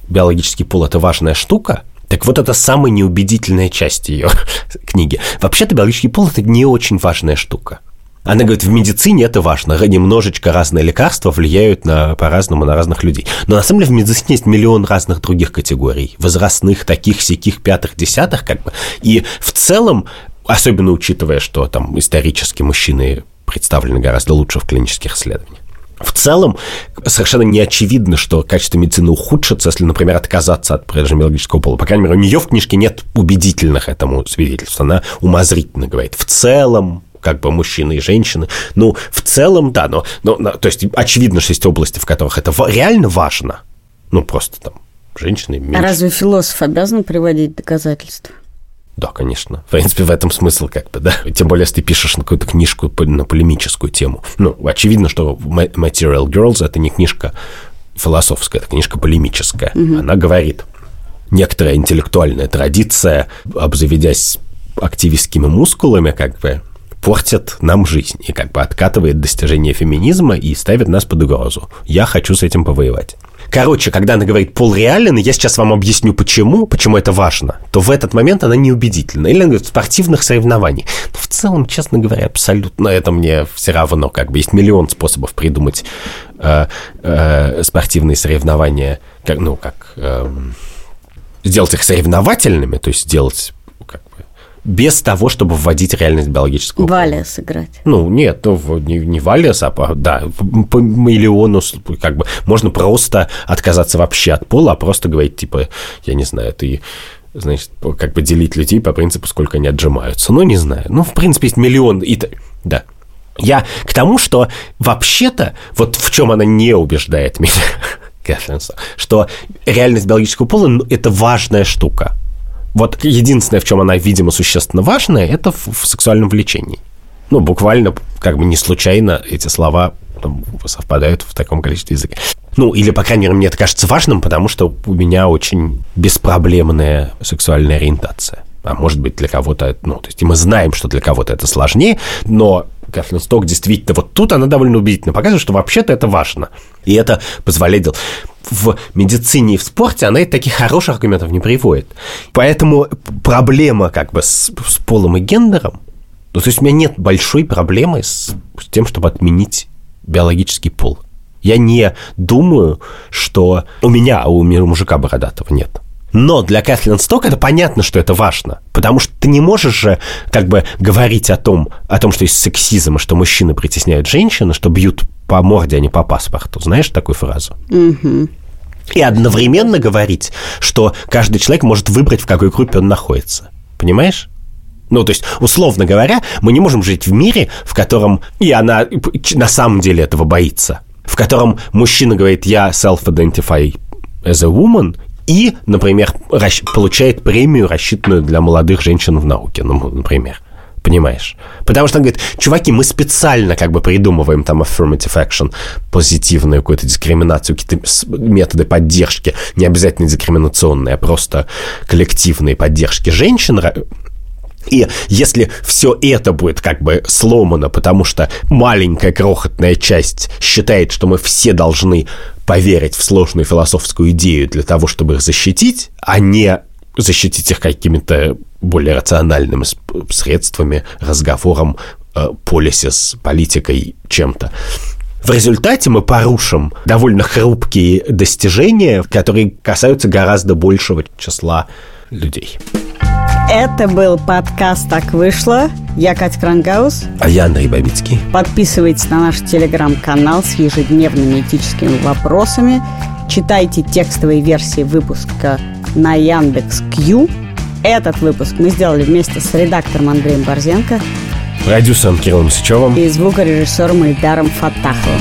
Speaker 2: биологический пол – это важная штука, так вот, это самая неубедительная часть ее книги. Вообще-то биологический пол – это не очень важная штука. Она говорит, в медицине это важно. Немножечко разные лекарства влияют на, по-разному на разных людей. Но на самом деле в медицине есть миллион разных других категорий. Возрастных, таких, сяких, пятых, десятых, как бы. И в целом, особенно учитывая, что там исторически мужчины представлены гораздо лучше в клинических исследованиях. В целом, совершенно не очевидно, что качество медицины ухудшится, если, например, отказаться от биологического пола. По крайней мере, у нее в книжке нет убедительных этому свидетельств. Она умозрительно говорит. В целом, как бы мужчины и женщины. Ну, в целом, да, но, но, но то есть очевидно, что есть области, в которых это реально важно. Ну, просто там женщины
Speaker 1: меньше. А разве философ обязан приводить доказательства?
Speaker 2: Да, конечно. В принципе, в этом смысл как бы, да. Тем более, если ты пишешь на какую-то книжку на полемическую тему. Ну, очевидно, что Material Girls – это не книжка философская, это книжка полемическая. Угу. Она говорит, некоторая интеллектуальная традиция, обзаведясь активистскими мускулами, как бы, портит нам жизнь и как бы откатывает достижение феминизма и ставит нас под угрозу. Я хочу с этим повоевать. Короче, когда она говорит пол реален, и я сейчас вам объясню, почему, почему это важно, то в этот момент она неубедительна. Или она говорит спортивных соревнований. Но в целом, честно говоря, абсолютно это мне все равно. Как бы есть миллион способов придумать э, э, спортивные соревнования, как, ну, как... Э, сделать их соревновательными, то есть сделать без того, чтобы вводить реальность биологического
Speaker 1: Валя сыграть.
Speaker 2: Ну, нет, ну, не, не Валиас, а, да, по миллиону, как бы, можно просто отказаться вообще от пола, а просто говорить, типа, я не знаю, ты значит, как бы делить людей по принципу, сколько они отжимаются. Ну, не знаю. Ну, в принципе, есть миллион. И, да. Я к тому, что вообще-то, вот в чем она не убеждает меня, что реальность биологического пола – это важная штука. Вот единственное, в чем она, видимо, существенно важная, это в, в сексуальном влечении. Ну, буквально, как бы не случайно эти слова совпадают в таком количестве языка. Ну, или, по крайней мере, мне это кажется важным, потому что у меня очень беспроблемная сексуальная ориентация. А может быть, для кого-то, ну, то есть мы знаем, что для кого-то это сложнее, но Кэтлин Сток действительно, вот тут она довольно убедительно показывает, что вообще-то это важно. И это позволяет делать. В медицине и в спорте она таких хороших аргументов не приводит. Поэтому проблема как бы с, с полом и гендером, ну, то есть у меня нет большой проблемы с, с тем, чтобы отменить биологический пол. Я не думаю, что у меня, а у мужика бородатого нет. Но для Кэтлин Сток это понятно, что это важно. Потому что ты не можешь же как бы говорить о том, о том, что есть сексизм, и что мужчины притесняют женщины, что бьют по морде, а не по паспорту. Знаешь такую фразу?
Speaker 1: Угу.
Speaker 2: И одновременно говорить, что каждый человек может выбрать, в какой группе он находится. Понимаешь? Ну, то есть, условно говоря, мы не можем жить в мире, в котором, и она на самом деле этого боится, в котором мужчина говорит, я self-identify as a woman, и, например, получает премию, рассчитанную для молодых женщин в науке, ну, например. Понимаешь? Потому что он говорит, чуваки, мы специально как бы придумываем там affirmative action, позитивную какую-то дискриминацию, какие-то методы поддержки, не обязательно дискриминационные, а просто коллективные поддержки женщин, и если все это будет как бы сломано, потому что маленькая крохотная часть считает, что мы все должны поверить в сложную философскую идею для того, чтобы их защитить, а не защитить их какими-то более рациональными средствами, разговором, э, полисис, политикой, чем-то. В результате мы порушим довольно хрупкие достижения, которые касаются гораздо большего числа людей.
Speaker 1: Это был подкаст «Так вышло». Я Катя Крангаус.
Speaker 2: А я Андрей Бабицкий.
Speaker 1: Подписывайтесь на наш телеграм-канал с ежедневными этическими вопросами. Читайте текстовые версии выпуска на Яндекс Кью. Этот выпуск мы сделали вместе с редактором Андреем Борзенко.
Speaker 2: Продюсером Кириллом Сычевым.
Speaker 1: И звукорежиссером Ильдаром Фатаховым.